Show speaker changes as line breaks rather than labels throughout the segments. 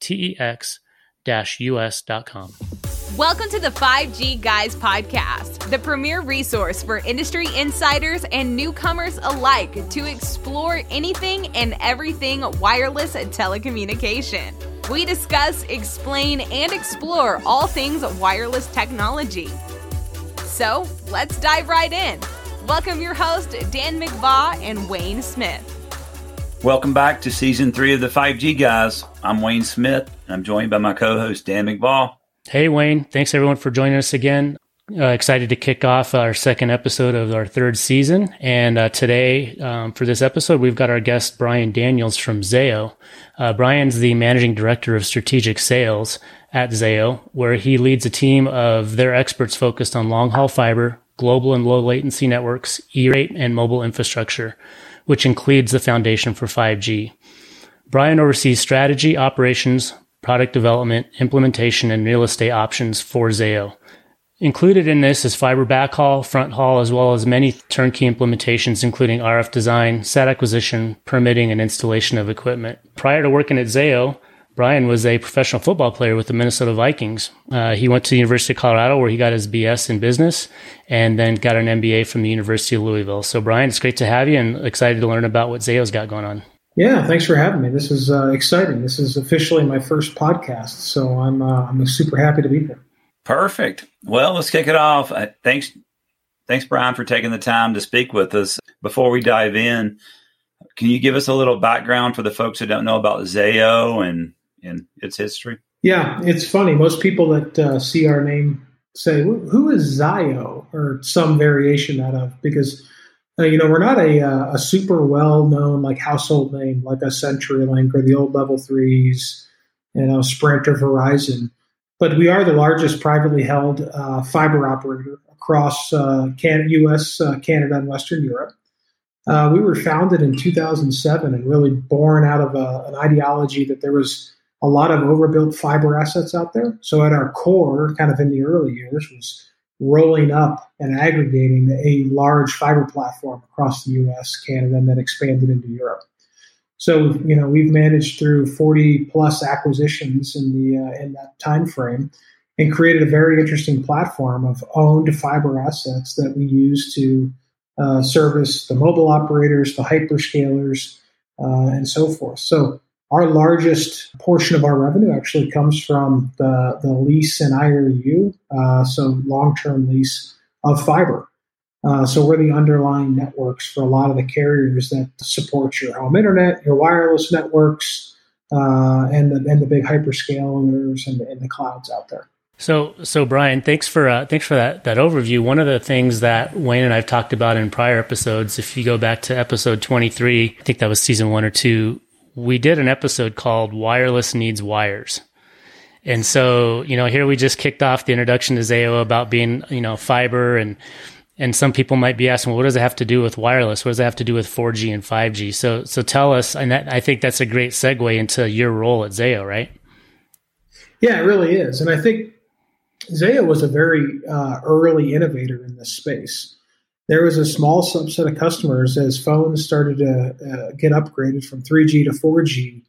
tex-us.com.
Welcome to the 5G Guys podcast, the premier resource for industry insiders and newcomers alike to explore anything and everything wireless telecommunication. We discuss, explain, and explore all things wireless technology. So let's dive right in. Welcome your host, Dan McVaugh and Wayne Smith.
Welcome back to season three of the 5G Guys. I'm Wayne Smith. I'm joined by my co host, Dan McVaugh.
Hey, Wayne. Thanks everyone for joining us again. Uh, excited to kick off our second episode of our third season. And uh, today, um, for this episode, we've got our guest, Brian Daniels from Zayo. Uh, Brian's the managing director of strategic sales at Zayo, where he leads a team of their experts focused on long haul fiber, global and low latency networks, E rate, and mobile infrastructure which includes the foundation for 5G. Brian oversees strategy, operations, product development, implementation, and real estate options for Zayo. Included in this is fiber backhaul, front haul, as well as many turnkey implementations, including RF design, site acquisition, permitting, and installation of equipment. Prior to working at Zayo, Brian was a professional football player with the Minnesota Vikings. Uh, he went to the University of Colorado where he got his BS in business and then got an MBA from the University of Louisville. So, Brian, it's great to have you and excited to learn about what Zayo's got going on.
Yeah, thanks for having me. This is uh, exciting. This is officially my first podcast, so I'm uh, I'm super happy to be here.
Perfect. Well, let's kick it off. Uh, thanks, thanks, Brian, for taking the time to speak with us. Before we dive in, can you give us a little background for the folks who don't know about Zayo and in its history?
Yeah, it's funny. Most people that uh, see our name say, "Who is Zayo?" or some variation out of because uh, you know we're not a, uh, a super well known like household name like a CenturyLink or the old Level Threes, you know, Sprint or Verizon, but we are the largest privately held uh, fiber operator across uh, U.S., uh, Canada, and Western Europe. we were founded in 2007 and really born out of a, an ideology that there was a lot of overbuilt fiber assets out there. So at our core, kind of in the early years, was rolling up and aggregating a large fiber platform across the U.S., Canada, and then expanded into Europe. So you know we've managed through 40 plus acquisitions in the uh, in that time frame, and created a very interesting platform of owned fiber assets that we use to uh, service the mobile operators, the hyperscalers, uh, and so forth. So our largest portion of our revenue actually comes from the, the lease and IRU, uh, so long term lease of fiber. Uh, so we're the underlying networks for a lot of the carriers that support your home internet, your wireless networks, uh, and the and the big hyperscalers and the, and the clouds out there.
So, so Brian, thanks for uh, thanks for that that overview. One of the things that Wayne and I've talked about in prior episodes, if you go back to episode twenty three, I think that was season one or two, we did an episode called Wireless Needs Wires. And so, you know, here we just kicked off the introduction to Zayo about being, you know, fiber and and some people might be asking, well, what does it have to do with wireless? What does it have to do with 4G and 5G? So, so tell us, and that, I think that's a great segue into your role at Zayo, right?
Yeah, it really is. And I think Zayo was a very uh, early innovator in this space there was a small subset of customers as phones started to uh, get upgraded from 3G to 4G,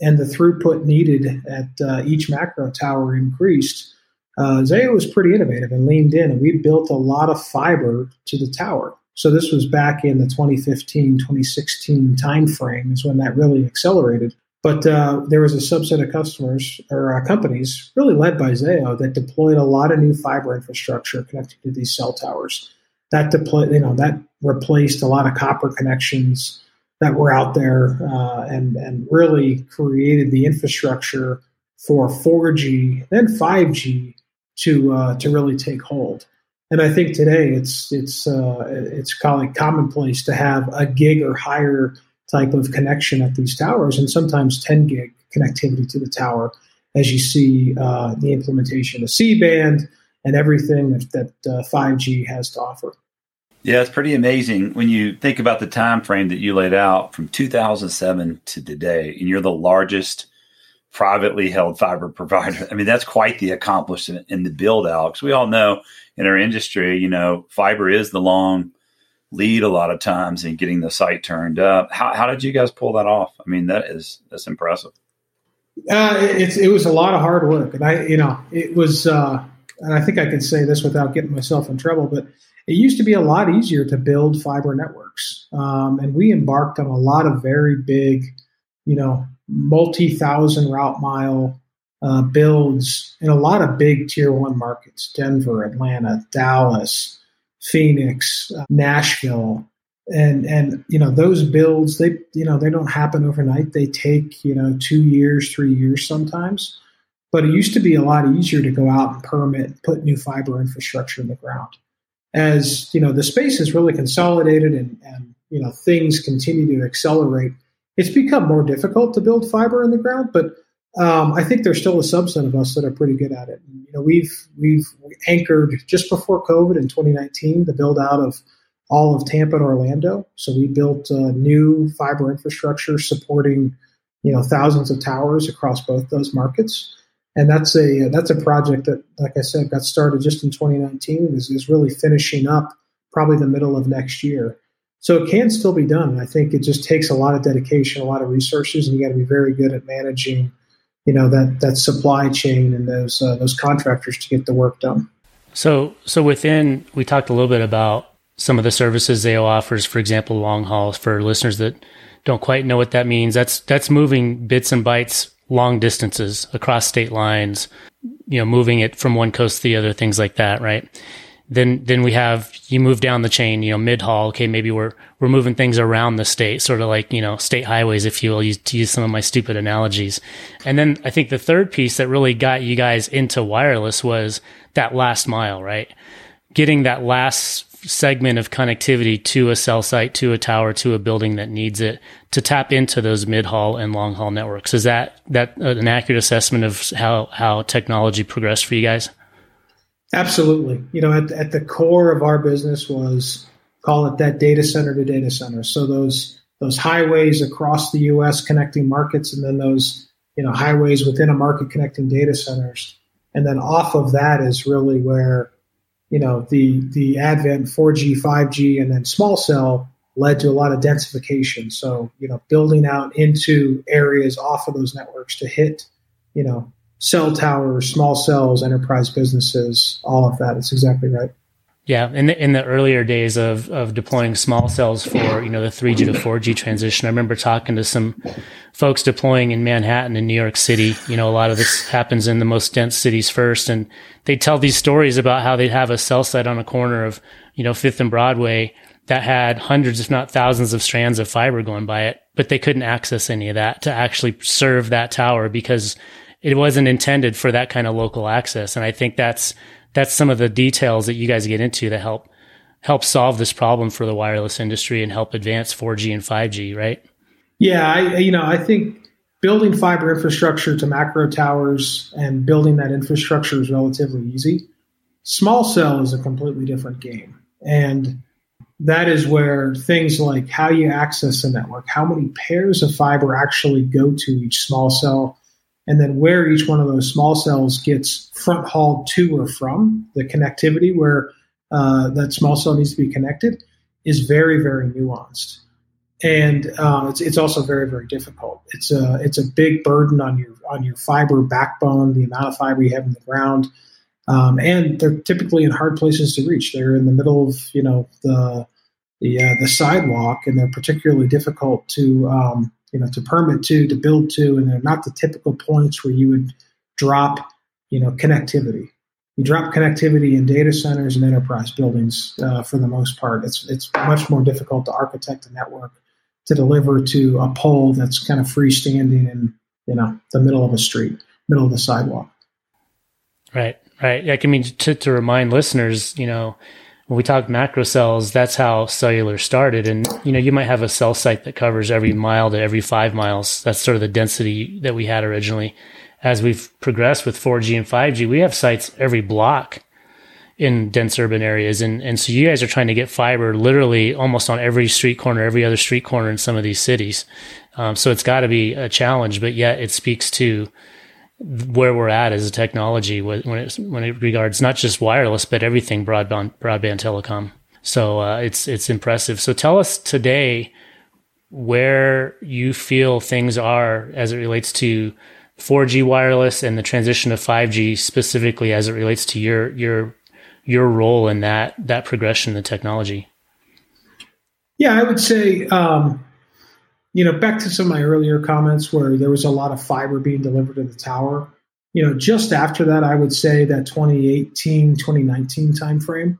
and the throughput needed at uh, each macro tower increased. Uh, Zayo was pretty innovative and leaned in, and we built a lot of fiber to the tower. So this was back in the 2015, 2016 timeframe is when that really accelerated. But uh, there was a subset of customers or uh, companies, really led by Zayo, that deployed a lot of new fiber infrastructure connected to these cell towers that you know, that replaced a lot of copper connections that were out there uh, and and really created the infrastructure for 4G then 5G to uh, to really take hold. And I think today it's it's uh, it's of commonplace to have a gig or higher type of connection at these towers, and sometimes 10 gig connectivity to the tower. as you see uh, the implementation of C band and everything that, that uh, 5G has to offer.
Yeah, it's pretty amazing when you think about the time frame that you laid out from 2007 to today, and you're the largest privately held fiber provider. I mean, that's quite the accomplishment in the build out. Because we all know in our industry, you know, fiber is the long lead a lot of times in getting the site turned up. How, how did you guys pull that off? I mean, that is that's impressive.
Uh, it, it was a lot of hard work, and I, you know, it was, uh, and I think I can say this without getting myself in trouble, but it used to be a lot easier to build fiber networks. Um, and we embarked on a lot of very big, you know, multi thousand route mile uh, builds in a lot of big tier one markets Denver, Atlanta, Dallas, Phoenix, uh, Nashville. And, and you know those builds they you know they don't happen overnight they take you know two years three years sometimes but it used to be a lot easier to go out and permit put new fiber infrastructure in the ground as you know the space is really consolidated and, and you know things continue to accelerate it's become more difficult to build fiber in the ground but um, I think there's still a subset of us that are pretty good at it. And, you know, we've we've anchored just before COVID in 2019 the build out of all of Tampa and Orlando. So we built new fiber infrastructure supporting you know thousands of towers across both those markets and that's a that's a project that, like I said, got started just in 2019 and is, is really finishing up probably the middle of next year. So it can still be done. I think it just takes a lot of dedication, a lot of resources, and you got to be very good at managing, you know, that that supply chain and those uh, those contractors to get the work done.
So so within, we talked a little bit about some of the services Zayo offers. For example, long hauls for listeners that don't quite know what that means. That's that's moving bits and bytes long distances across state lines, you know, moving it from one coast to the other, things like that, right? Then, then we have you move down the chain, you know, mid haul. Okay, maybe we're we're moving things around the state, sort of like you know, state highways, if you will, to use some of my stupid analogies. And then I think the third piece that really got you guys into wireless was that last mile, right? Getting that last segment of connectivity to a cell site, to a tower, to a building that needs it to tap into those mid haul and long haul networks. Is that that uh, an accurate assessment of how how technology progressed for you guys?
Absolutely. You know, at, at the core of our business was call it that data center to data center. So those those highways across the U.S. connecting markets, and then those you know highways within a market connecting data centers, and then off of that is really where you know the the advent 4G, 5G, and then small cell led to a lot of densification. So you know, building out into areas off of those networks to hit you know cell towers, small cells, enterprise businesses, all of that. It's exactly right.
Yeah, in the in the earlier days of of deploying small cells for you know the 3G to 4G transition, I remember talking to some folks deploying in Manhattan and New York City. You know, a lot of this happens in the most dense cities first, and they tell these stories about how they'd have a cell site on a corner of you know Fifth and Broadway that had hundreds, if not thousands, of strands of fiber going by it, but they couldn't access any of that to actually serve that tower because it wasn't intended for that kind of local access. And I think that's that's some of the details that you guys get into that help help solve this problem for the wireless industry and help advance 4G and 5G, right?
Yeah, I you know, I think building fiber infrastructure to macro towers and building that infrastructure is relatively easy. Small cell is a completely different game. And that is where things like how you access a network, how many pairs of fiber actually go to each small cell, and then where each one of those small cells gets front hauled to or from the connectivity where uh, that small cell needs to be connected is very very nuanced. And uh, it's, it's also very very difficult. It's a it's a big burden on your on your fiber backbone the amount of fiber you have in the ground. Um, and they're typically in hard places to reach. They're in the middle of you know the the uh, the sidewalk and they're particularly difficult to um, you know, to permit to, to build to, and they're not the typical points where you would drop, you know, connectivity. You drop connectivity in data centers and enterprise buildings uh, for the most part. It's it's much more difficult to architect a network to deliver to a pole that's kind of freestanding in you know the middle of a street, middle of the sidewalk.
Right, right. I can mean to to remind listeners, you know, when we talk macro cells, that's how cellular started. And, you know, you might have a cell site that covers every mile to every five miles. That's sort of the density that we had originally. as we've progressed with 4G and 5G, we have sites every block in dense urban areas. And, and so you guys are trying to get fiber literally almost on every street corner, every other street corner in some of these cities. Um, so it's got to be a challenge, but yet it speaks to where we're at as a technology when it, when it regards not just wireless, but everything broadband, broadband telecom. So uh, it's, it's impressive. So tell us today where you feel things are as it relates to 4G wireless and the transition to 5G specifically as it relates to your your your role in that that progression in the technology.
Yeah, I would say um, you know back to some of my earlier comments where there was a lot of fiber being delivered to the tower. You know, just after that, I would say that 2018, 2019 timeframe,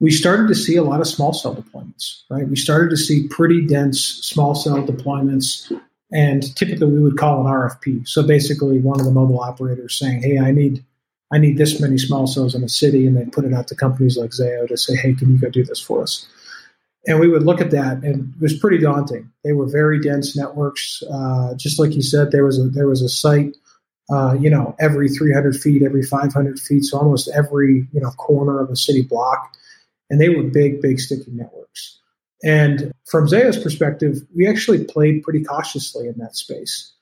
we started to see a lot of small cell deployments. Right, we started to see pretty dense small cell deployments and typically we would call an RFP. So basically, one of the mobile operators saying, "Hey, I need I need this many small cells in a city," and they put it out to companies like Zayo to say, "Hey, can you go do this for us?" And we would look at that, and it was pretty daunting. They were very dense networks. Uh, just like you said, there was a there was a site, uh, you know, every 300 feet, every 500 feet, so almost every you know corner of a city block, and they were big, big sticky networks. And from Zayo's perspective, we actually played pretty cautiously in that space.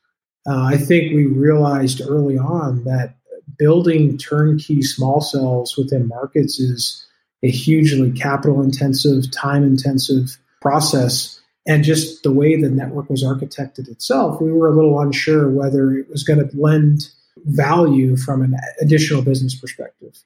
Uh, I think we realized early on that building turnkey small cells within markets is a hugely capital intensive, time intensive process. And just the way the network was architected itself, we were a little unsure whether it was going to lend value from an additional business perspective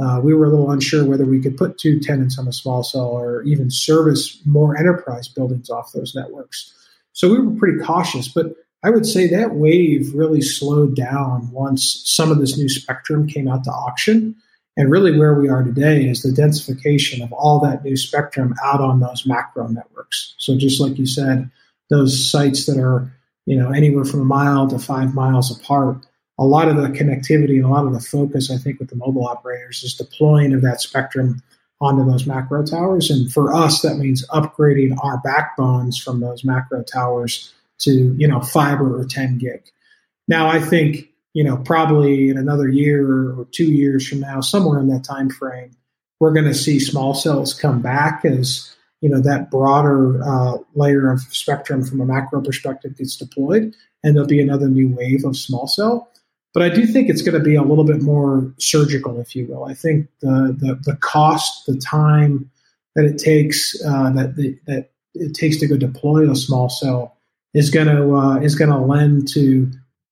uh, we were a little unsure whether we could put two tenants on a small cell or even service more enterprise buildings off those networks. So we were pretty cautious, but I would say that wave really slowed down once some of this new spectrum came out to auction. And really, where we are today is the densification of all that new spectrum out on those macro networks. So, just like you said, those sites that are you know anywhere from a mile to five miles apart a lot of the connectivity and a lot of the focus, I think, with the mobile operators is deploying of that spectrum onto those macro towers. And for us, that means upgrading our backbones from those macro towers to, you know, fiber or 10 gig. Now, I think, you know, probably in another year or two years from now, somewhere in that time frame, we're going to see small cells come back as you know that broader uh, layer of spectrum from a macro perspective gets deployed, and there'll be another new wave of small cell. But I do think it's going to be a little bit more surgical, if you will. I think the the, the cost, the time that it takes uh, that the, that it takes to go deploy a small cell is going to uh, is going to lend to,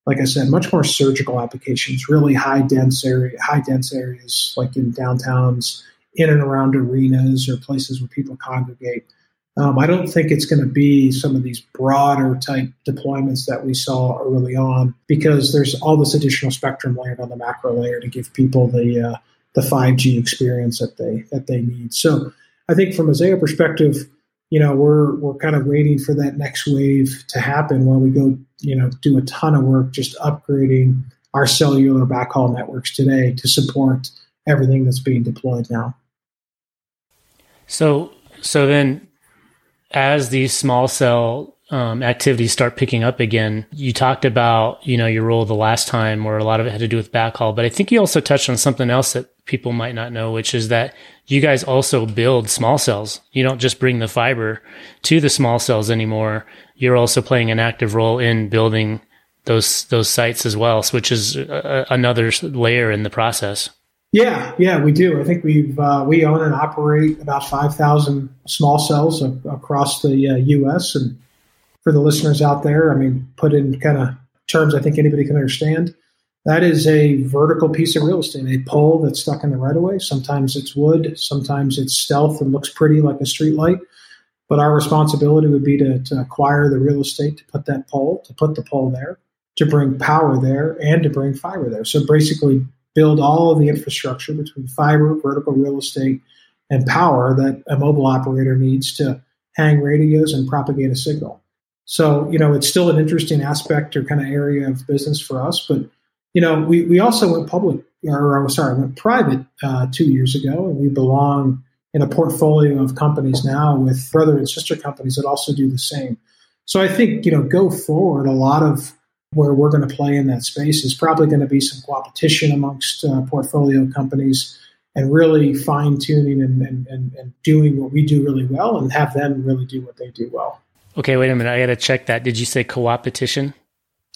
like I said, much more surgical applications. Really high dense area, high dense areas like in downtowns, in and around arenas or places where people congregate. Um, I don't think it's going to be some of these broader type deployments that we saw early on because there's all this additional spectrum layered on the macro layer to give people the uh, the 5G experience that they that they need. So I think from a Zayo perspective, you know, we're we're kind of waiting for that next wave to happen while we go, you know, do a ton of work just upgrading our cellular backhaul networks today to support everything that's being deployed now.
So so then as these small cell um, activities start picking up again, you talked about, you know, your role the last time where a lot of it had to do with backhaul, but I think you also touched on something else that people might not know, which is that you guys also build small cells. You don't just bring the fiber to the small cells anymore. You're also playing an active role in building those, those sites as well, which is a, another layer in the process.
Yeah, yeah, we do. I think we've uh, we own and operate about five thousand small cells a- across the uh, U.S. And for the listeners out there, I mean, put in kind of terms I think anybody can understand. That is a vertical piece of real estate, a pole that's stuck in the right of way. Sometimes it's wood, sometimes it's stealth and looks pretty like a street light. But our responsibility would be to, to acquire the real estate, to put that pole, to put the pole there, to bring power there, and to bring fiber there. So basically, build all of the infrastructure between fiber, vertical real estate, and power that a mobile operator needs to hang radios and propagate a signal. So, you know, it's still an interesting aspect or kind of area of business for us. But, you know, we, we also went public, or sorry, went private uh, two years ago, and we belong in a portfolio of companies now with brother and sister companies that also do the same. So I think, you know, go forward, a lot of where we're going to play in that space is probably going to be some co-opetition amongst uh, portfolio companies and really fine tuning and, and, and, and, doing what we do really well and have them really do what they do well.
Okay, wait a minute. I got to check that. Did you say co-opetition?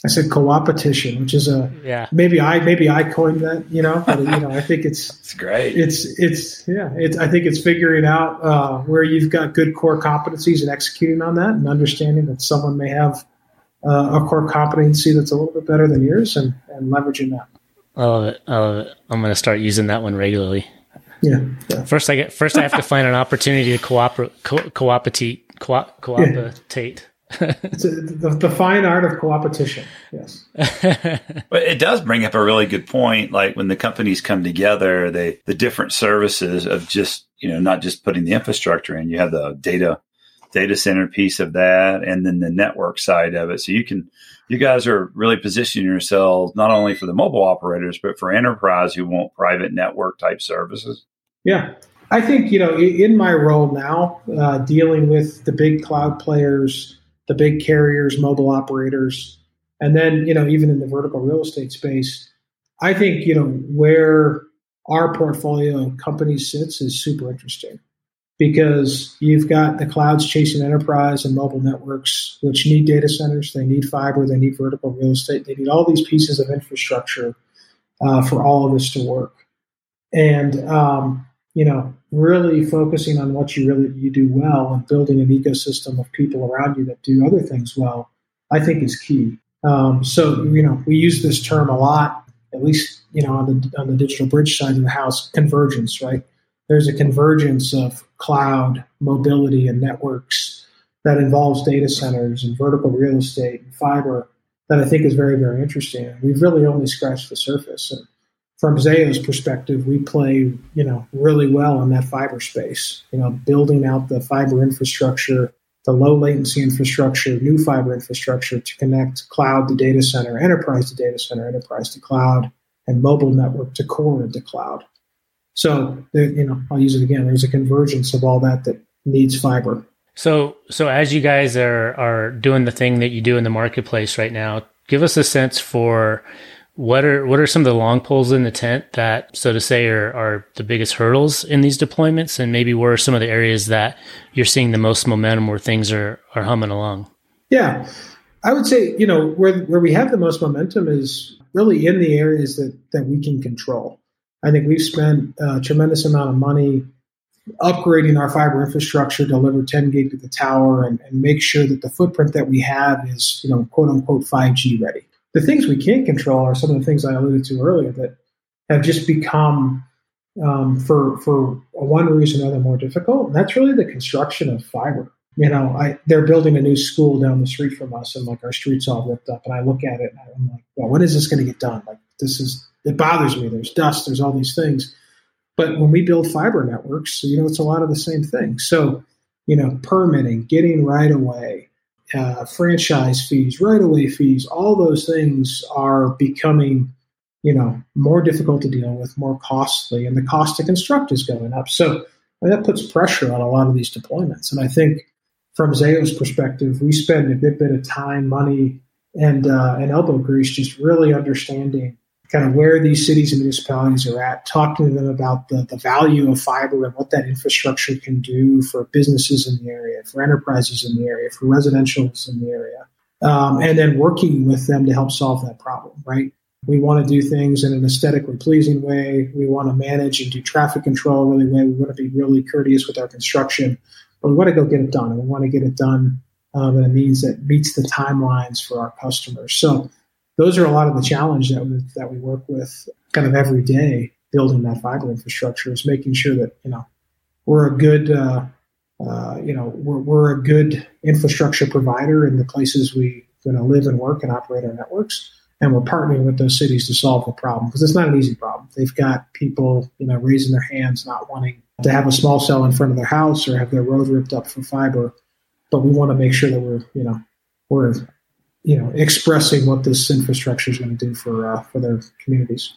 I said co-opetition, which is a yeah. Maybe I maybe I coined that, you know. But you know, I think it's
it's great.
It's it's yeah. It's I think it's figuring out uh, where you've got good core competencies and executing on that, and understanding that someone may have uh, a core competency that's a little bit better than yours, and and leveraging that.
I love it. I love it. I'm going to start using that one regularly.
Yeah, yeah.
First, I get first I have to find an opportunity to cooperate, co- cooperate, co- cooperate. Yeah
it's a, the, the, fine art of co-opetition. Yes,
but it does bring up a really good point. Like when the companies come together, they the different services of just you know not just putting the infrastructure in. You have the data data center piece of that, and then the network side of it. So you can you guys are really positioning yourselves not only for the mobile operators but for enterprise who want private network type services.
Yeah, I think you know in my role now, uh, dealing with the big cloud players the big carriers, mobile operators, and then you know even in the vertical real estate space, I think you know where our portfolio of companies sits is super interesting because you've got the clouds chasing enterprise and mobile networks, which need data centers, they need fiber, they need vertical real estate, they need all these pieces of infrastructure uh, for all of this to work. And um, you know, really focusing on what you really you do well and building an ecosystem of people around you that do other things well, I think is key. Um, so you know, we use this term a lot, at least you know on the on the DigitalBridge side of the house, convergence. Right? There's a convergence of cloud, mobility, and networks that involves data centers and vertical real estate and fiber that I think is very very interesting. We've really only scratched the surface. And, from Zayo's perspective, we play, you know, really well in that fiber space. You know, building out the fiber infrastructure, the low latency infrastructure, new fiber infrastructure to connect cloud to data center, enterprise to data center, enterprise to cloud, and mobile network to core and to cloud. So, you know, I'll use it again. There's a convergence of all that that needs fiber.
So, so as you guys are are doing the thing that you do in the marketplace right now, give us a sense for what are what are some of the long poles in the tent that, so to say, are, are the biggest hurdles in these deployments, and maybe where are some of the areas that you're seeing the most momentum where things are are humming along?
Yeah, I would say you know where where we have the most momentum is really in the areas that that we can control. I think we've spent a tremendous amount of money upgrading our fiber infrastructure, deliver 10 gig to the tower, and, and make sure that the footprint that we have is you know quote unquote 5G ready. The things we can't control are some of the things I alluded to earlier that have just become, um, for for one reason or another, more difficult. And that's really the construction of fiber. You know, I, they're building a new school down the street from us, and like our streets all ripped up. And I look at it, and I'm like, well, when is this going to get done? Like, this is it bothers me. There's dust. There's all these things. But when we build fiber networks, you know, it's a lot of the same thing. So, you know, permitting, getting right-of-way, uh, franchise fees, right-of-way fees, all those things are becoming, you know, more difficult to deal with, more costly, and the cost to construct is going up. So that puts pressure on a lot of these deployments. And I think from Zayo's perspective, we spend a good bit of time, money, and uh, and elbow grease just really understanding kind of where these cities and municipalities are at, talking to them about the, the value of fiber and what that infrastructure can do for businesses in the area, for enterprises in the area, for residentials in the area, um, and then working with them to help solve that problem, right? We want to do things in an aesthetically pleasing way. We want to manage and do traffic control really well. We want to be really courteous with our construction, but we want to go get it done. And we want to get it done um, in a means that meets the timelines for our customers. So those are a lot of the challenge that we, that we work with kind of every day building that fiber infrastructure is making sure that you know we're a good uh, uh, you know we're, we're a good infrastructure provider in the places we going to live and work and operate our networks. And we're partnering with those cities to solve the problem because it's not an easy problem. They've got people you know raising their hands not wanting to have a small cell in front of their house or have their road ripped up for fiber. But we want to make sure that we're you know we're you know expressing what this infrastructure is going to do for uh, for their communities.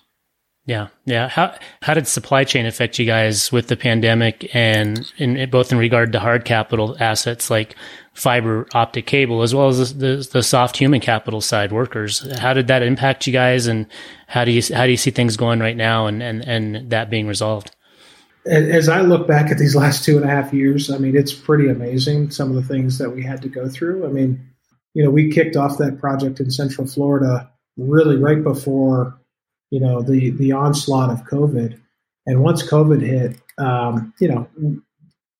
Yeah, yeah. How how did supply chain affect you guys with the pandemic, and in both in regard to hard capital assets like fiber optic cable, as well as the, the, the soft human capital side workers? How did that impact you guys, and how do you how do you see things going right now, and and and that being resolved?
As I look back at these last two and a half years, I mean, it's pretty amazing some of the things that we had to go through. I mean, you know, we kicked off that project in Central Florida really right before you know the the onslaught of COVID. And once COVID hit, um, you know,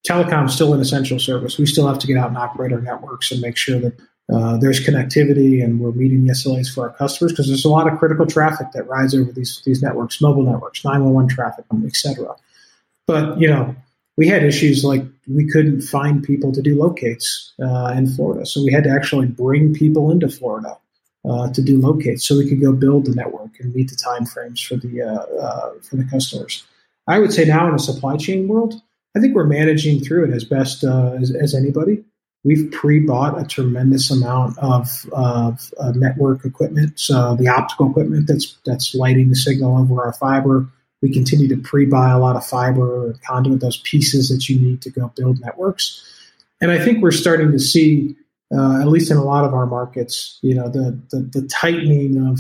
telecom is still an essential service. We still have to get out and operate our networks and make sure that uh, there's connectivity and we're meeting the SLAs for our customers because there's a lot of critical traffic that rides over these these networks, mobile networks, 911 traffic, etc. But you know, we had issues like we couldn't find people to do locates uh, in Florida, so we had to actually bring people into Florida uh, to do locates so we could go build the network and meet the timeframes for the uh, uh, for the customers. I would say now in a supply chain world, I think we're managing through it as best uh, as, as, anybody. We've pre-bought a tremendous amount of, of network equipment, so the optical equipment that's that's lighting the signal over our fiber. We continue to pre-buy a lot of fiber and conduit, those pieces that you need to go build networks. And I think we're starting to see uh, at least in a lot of our markets, you know, the, the, the tightening of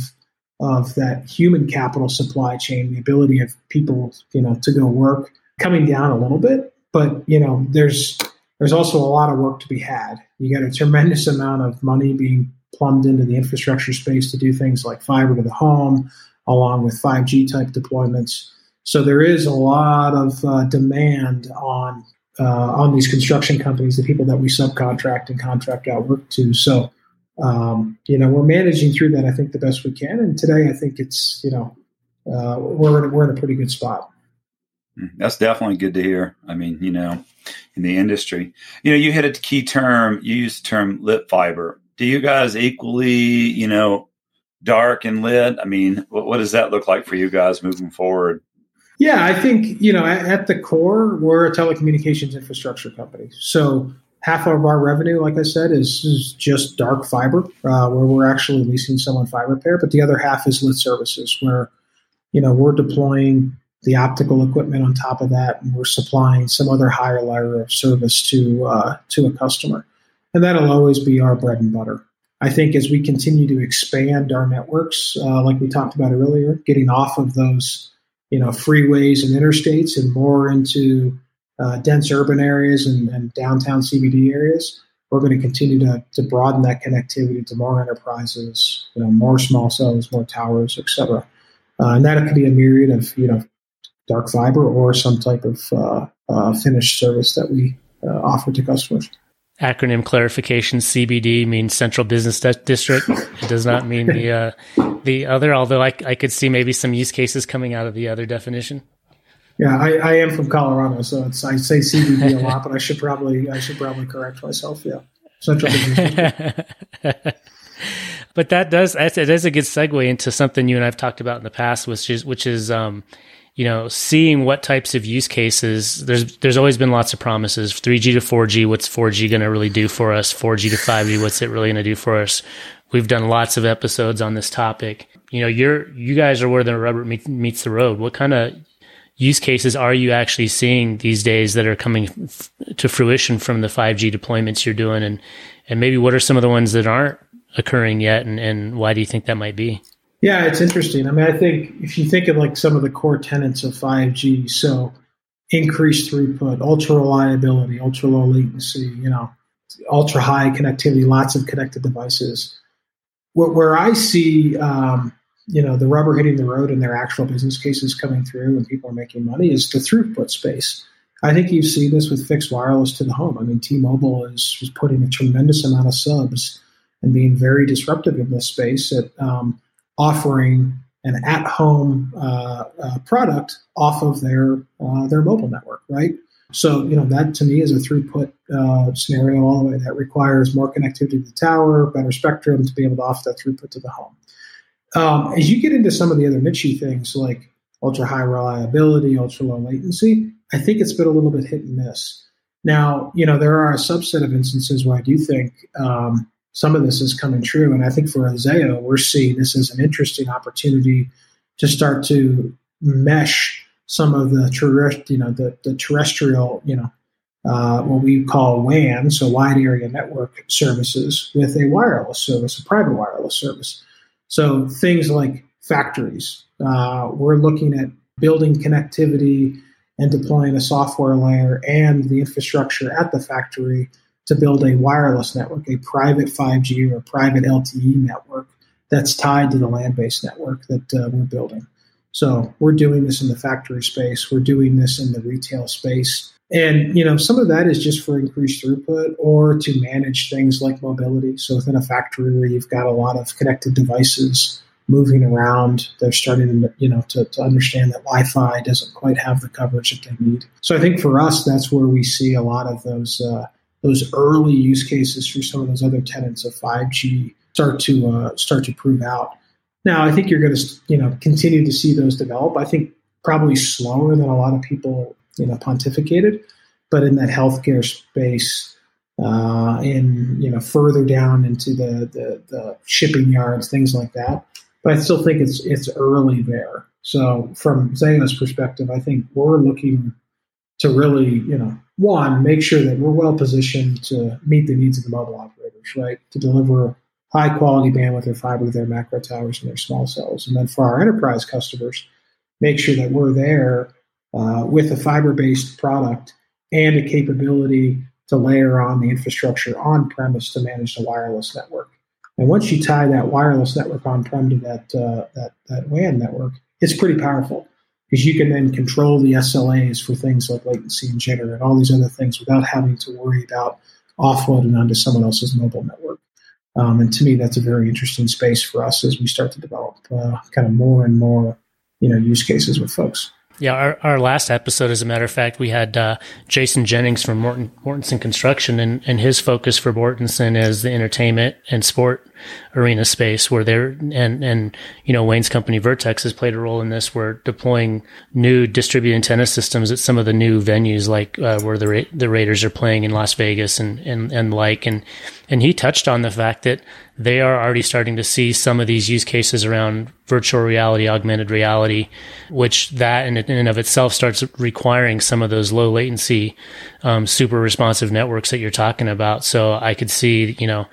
of that human capital supply chain, the ability of people, you know, to go work coming down a little bit. But you know, there's there's also a lot of work to be had. You got a tremendous amount of money being plumbed into the infrastructure space to do things like fiber to the home, along with 5G type deployments. So there is a lot of uh, demand on uh, on these construction companies, the people that we subcontract and contract out work to. So, um, you know, we're managing through that, I think, the best we can. And today, I think it's, you know, uh, we're, in, we're in a pretty good spot.
Hmm, that's definitely good to hear. I mean, you know, in the industry, you know, you hit a key term, you used the term lit fiber. Do you guys equally, you know, dark and lit? I mean, what, what does that look like for you guys moving forward?
Yeah, I think you know at, at, the core we're a telecommunications infrastructure company. So half of our revenue, like I said, is, is just dark fiber, uh, where we're actually leasing someone fiber pair, but the other half is lit services, where you know we're deploying the optical equipment on top of that, and we're supplying some other higher layer of service to uh, to a customer, and that'll always be our bread and butter. I think as we continue to expand our networks, uh, like we talked about earlier, getting off of those you know freeways and interstates and more into uh, dense urban areas and, and, downtown CBD areas. We're going to continue to, to broaden that connectivity to more enterprises, you know, more small cells, more towers, etc. Uh, and that could be a myriad of you know dark fiber or some type of uh, uh finished service that we uh, offer to customers
acronym clarification CBD means Central Business District. It does not mean the uh, the other. Although I, I could see maybe some use cases coming out of the other definition.
Yeah, I, I am from Colorado, so it's I say CBD a lot, but I should probably I should probably correct myself. Yeah, Central Business
but that does it is a good segue into something you and I've talked about in the past, which is which is um, you know, seeing what types of use cases. There's there's always been lots of promises. 3G to 4G, what's 4G going to really do for us? 4G to 5G, what's it really going to do for us? We've done lots of episodes on this topic. You know, you're you guys are where the rubber meets the road. What kind of use cases are you actually seeing these days that are coming f- to fruition from the 5G deployments you're doing, and and maybe what are some of the ones that aren't occurring yet, and, and why do you think that might be?
Yeah, it's interesting. I mean, I think if you think of like some of the core tenets of 5G, so increased throughput, ultra reliability, ultra low latency, you know, ultra high connectivity, lots of connected devices. Where, where I see, um, you know, the rubber hitting the road and their actual business cases coming through and people are making money is the throughput space. I think you see this with fixed wireless to the home. I mean, T-Mobile is, is putting a tremendous amount of subs and being very disruptive in this space at um, offering an at-home uh, uh, product off of their uh, their mobile network, right? So you know that to me is a throughput uh, scenario all the way that requires more connectivity to the tower, better spectrum to be able to offer that throughput to the home. Um, as you get into some of the other niche things like ultra high reliability, ultra low latency, I think it's been a little bit hit and miss. Now, you know, there are a subset of instances where I do think um, some of this is coming true. And I think for Zayo, we're seeing this as an interesting opportunity to start to mesh some of the terrestrial, you know, the, the terrestrial, you know, uh, what we call WAN, so wide area network services, with a wireless service, a private wireless service. So things like factories. Uh, we're looking at building connectivity and deploying a software layer and the infrastructure at the factory to build a wireless network, a private 5G or private LTE network that's tied to the land based network that uh, we're building. So we're doing this in the factory space, we're doing this in the retail space. And you know, some of that is just for increased throughput or to manage things like mobility. So within a factory where you've got a lot of connected devices moving around, they're starting to you know to, to understand that Wi-Fi doesn't quite have the coverage that they need. So I think for us, that's where we see a lot of those uh, those early use cases for some of those other tenants of 5G start to uh, start to prove out. Now, I think you're going to you know continue to see those develop. I think probably slower than a lot of people you know pontificated, but in that healthcare space, uh, in you know further down into the, the the shipping yards, things like that. But I still think it's it's early there. So from Zayo's perspective, I think we're looking to really you know one make sure that we're well positioned to meet the needs of the mobile operators, right? To deliver high quality bandwidth or fiber to their macro towers and their small cells, and then for our enterprise customers, make sure that we're there uh, with a fiber based product and a capability to layer on the infrastructure on premise to manage the wireless network. And once you tie that wireless network on prem to that, uh, that, that WAN network, it's pretty powerful because you can then control the SLAs for things like latency and jitter and all these other things without having to worry about offloading onto someone else's mobile network. Um, and to me, that's a very interesting space for us as we start to develop uh, kind of more and more, you know, use cases with folks.
Yeah, our, our last episode, as a matter of fact, we had uh, Jason Jennings from Morton, Mortenson Construction, and, and his focus for Mortenson is the entertainment and sport arena space where they're, and, and, you know, Wayne's company Vertex has played a role in this. We're deploying new distributed antenna systems at some of the new venues, like uh, where the, Ra- the Raiders are playing in Las Vegas and, and, and like. And, and he touched on the fact that they are already starting to see some of these use cases around virtual reality, augmented reality, which that in, and of itself starts requiring some of those low latency, um, super responsive networks that you're talking about. So I could see, you know,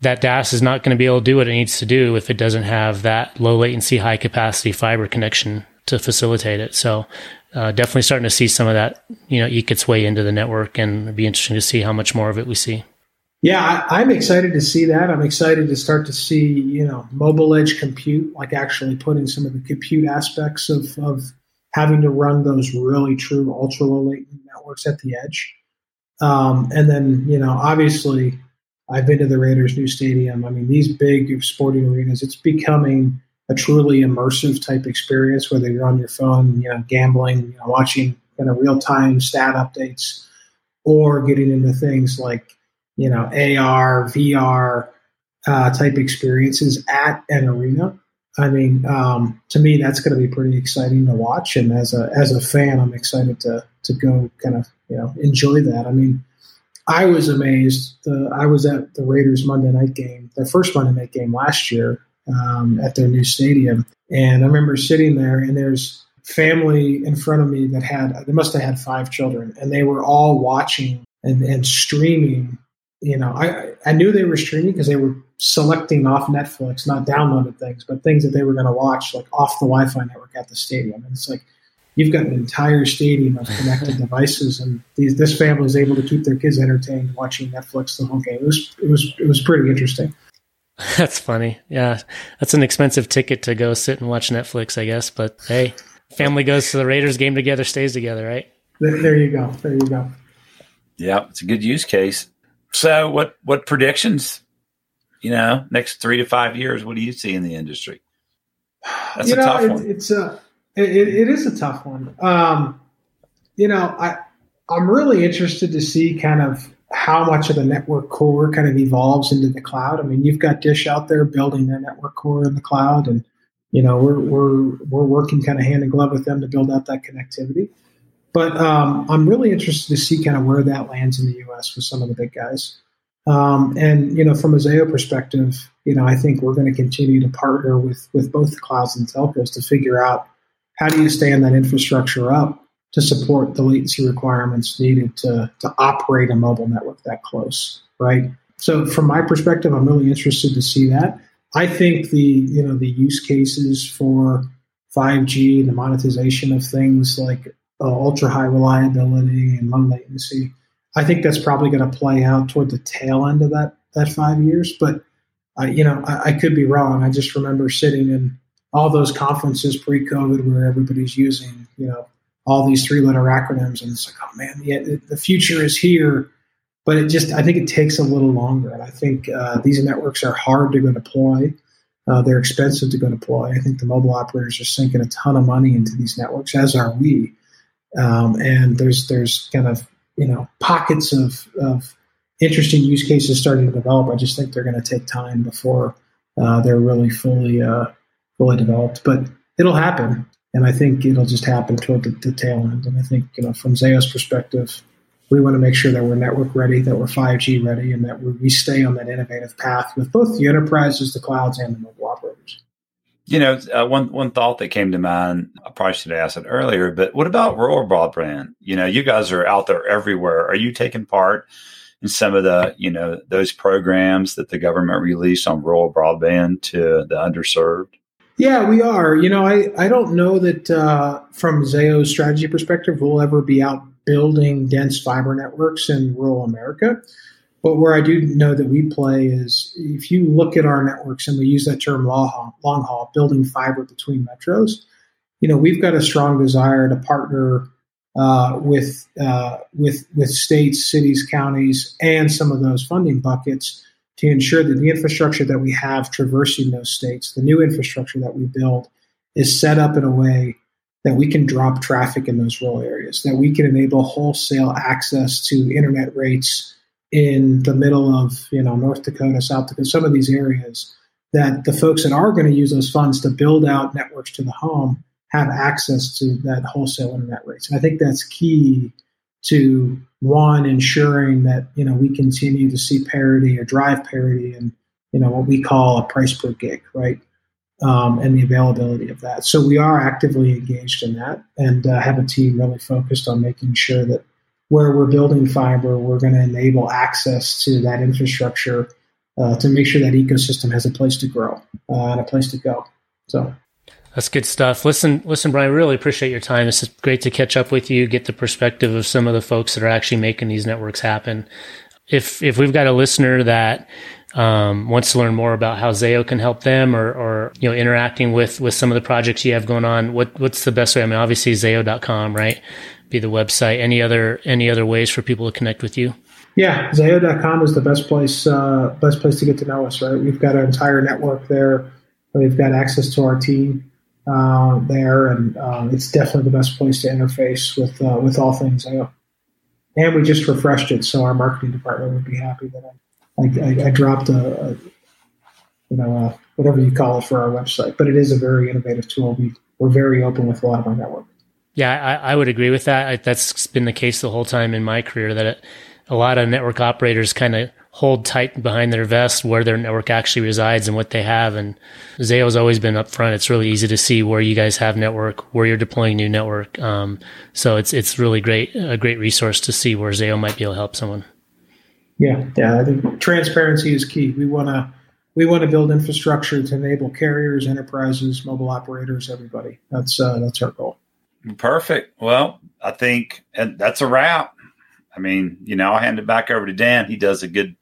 that DAS is not going to be able to do what it needs to do if it doesn't have that low latency, high capacity fiber connection to facilitate it. So uh, definitely starting to see some of that, you know, eke its way into the network and it'd be interesting to see how much more of it we see.
Yeah, I, am excited to see that. I'm excited to start to see, you know, mobile edge compute, like actually putting some of the compute aspects of, of having to run those really true ultra low latency networks at the edge. Um, and then, you know, obviously, I've been to the Raiders' new stadium. I mean, these big sporting arenas, it's becoming a truly immersive type experience, whether you're on your phone, you know, gambling, you know, watching kind of real time stat updates, or getting into things like you know, AR, VR uh, type experiences at an arena. I mean, um, to me, that's going to be pretty exciting to watch. And as a as a fan, I'm excited to to go kind of you know enjoy that. I mean, I was amazed. The, I was at the Raiders Monday night game, their first Monday night game last year um, at their new stadium, and I remember sitting there, and there's family in front of me that had they must have had five children, and they were all watching and, and streaming you know, I I knew they were streaming because they were selecting off Netflix, not downloaded things, but things that they were going to watch like off the Wi-Fi network at the stadium. And it's like you've got an entire stadium of connected devices, and these, this family is able to keep their kids entertained watching Netflix the whole game. It was it was it was pretty interesting.
That's funny. Yeah, that's an expensive ticket to go sit and watch Netflix, I guess. But hey, family goes to the Raiders game together, stays together, right?
There, there you go. There you go.
Yeah, it's a good use case. So, what what predictions? You know, next three to five years, what do you see in the industry?
That's you know, a tough it, one. It's a it, it is a tough one. Um, you know, I I'm really interested to see kind of how much of the network core kind of evolves into the cloud. I mean, you've got Dish out there building their network core in the cloud, and you know we're we're we're working kind of hand in glove with them to build out that connectivity. But um, I'm really interested to see kind of where that lands in the U.S. with some of the big guys. Um, and you know, from a Zayo perspective, you know, I think we're going to continue to partner with with both the clouds and telcos to figure out how do you stand that infrastructure up to support the latency requirements needed to, to operate a mobile network that close, right? So from my perspective, I'm really interested to see that. I think the you know the use cases for 5G, and the monetization of things like uh, ultra high reliability and low latency, I think that's probably going to play out toward the tail end of that that five years. But I, you know, I, I could be wrong. I just remember sitting in all those conferences pre-COVID where everybody's using you know all these three-letter acronyms, and it's like, oh man, the future is here. But it just, I think it takes a little longer, and I think uh, these networks are hard to go deploy. Uh, they're expensive to go deploy. I think the mobile operators are sinking a ton of money into these networks, as are we. Um, and there's there's kind of you know pockets of, of interesting use cases starting to develop. I just think they're going to take time before uh, they're really fully uh, fully developed. But it'll happen, and I think it'll just happen toward the, the tail end. And I think you know from Zayo's perspective, we want to make sure that we're network ready, that we're 5G ready, and that we stay on that innovative path with both the enterprises, the clouds, and the mobile operators.
You know, uh, one one thought that came to mind. I probably should have asked it earlier, but what about rural broadband? You know, you guys are out there everywhere. Are you taking part in some of the you know those programs that the government released on rural broadband to the underserved?
Yeah, we are. You know, I, I don't know that uh, from Zayo's strategy perspective, we'll ever be out building dense fiber networks in rural America. But where I do know that we play is if you look at our networks and we use that term long haul, long haul building fiber between metros, you know, we've got a strong desire to partner uh, with uh, with with states, cities, counties, and some of those funding buckets to ensure that the infrastructure that we have traversing those states, the new infrastructure that we build, is set up in a way that we can drop traffic in those rural areas, that we can enable wholesale access to internet rates in the middle of you know North Dakota, South Dakota, some of these areas that the folks that are going to use those funds to build out networks to the home have access to that wholesale internet rates. And I think that's key to one ensuring that you know we continue to see parity or drive parity and you know what we call a price per gig, right? Um, and the availability of that. So we are actively engaged in that, and uh, have a team really focused on making sure that where we're building fiber, we're going to enable access to that infrastructure uh, to make sure that ecosystem has a place to grow uh, and a place to go. So
that's good stuff. Listen, listen, Brian, I really appreciate your time. It's great to catch up with you, get the perspective of some of the folks that are actually making these networks happen. If if we've got a listener that um, wants to learn more about how Zayo can help them or, or, you know, interacting with, with some of the projects you have going on, what, what's the best way? I mean, obviously Zayo.com, right? Be the website. Any other, any other ways for people to connect with you?
Yeah, Zayo.com is the best place, uh, best place to get to know us, right? We've got an entire network there. We've got access to our team uh, there, and um, it's definitely the best place to interface with uh, with all things Zayo. And we just refreshed it, so our marketing department would be happy that I I, I, dropped a, a, you know, a, whatever you call it for our website, but it is a very innovative tool. We, we're very open with a lot of our network.
Yeah, I, I would agree with that. I, that's been the case the whole time in my career that it, a lot of network operators kind of hold tight behind their vest where their network actually resides and what they have. And Zayo's always been upfront. It's really easy to see where you guys have network, where you're deploying new network. Um, so it's it's really great a great resource to see where Zayo might be able to help someone.
Yeah, yeah. I think transparency is key. We want to we want to build infrastructure to enable carriers, enterprises, mobile operators, everybody. That's uh, that's our goal.
Perfect. Well, I think that's a wrap. I mean, you know, I'll hand it back over to Dan. He does a good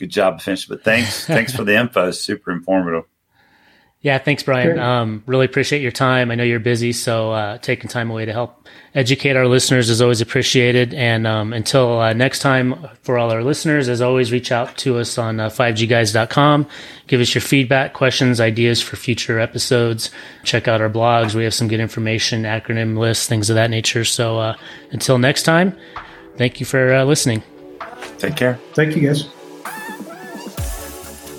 good job of finishing. But thanks, thanks for the info. Super informative.
Yeah, thanks, Brian. Um, really appreciate your time. I know you're busy, so uh, taking time away to help educate our listeners is always appreciated. And um, until uh, next time, for all our listeners, as always, reach out to us on uh, 5gguys.com. Give us your feedback, questions, ideas for future episodes. Check out our blogs. We have some good information, acronym lists, things of that nature. So uh, until next time, thank you for uh, listening.
Take care.
Thank you, guys.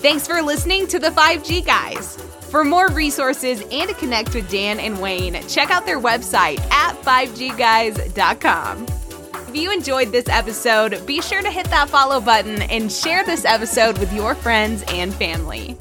Thanks for listening to the 5G Guys. For more resources and to connect with Dan and Wayne, check out their website at 5gguys.com. If you enjoyed this episode, be sure to hit that follow button and share this episode with your friends and family.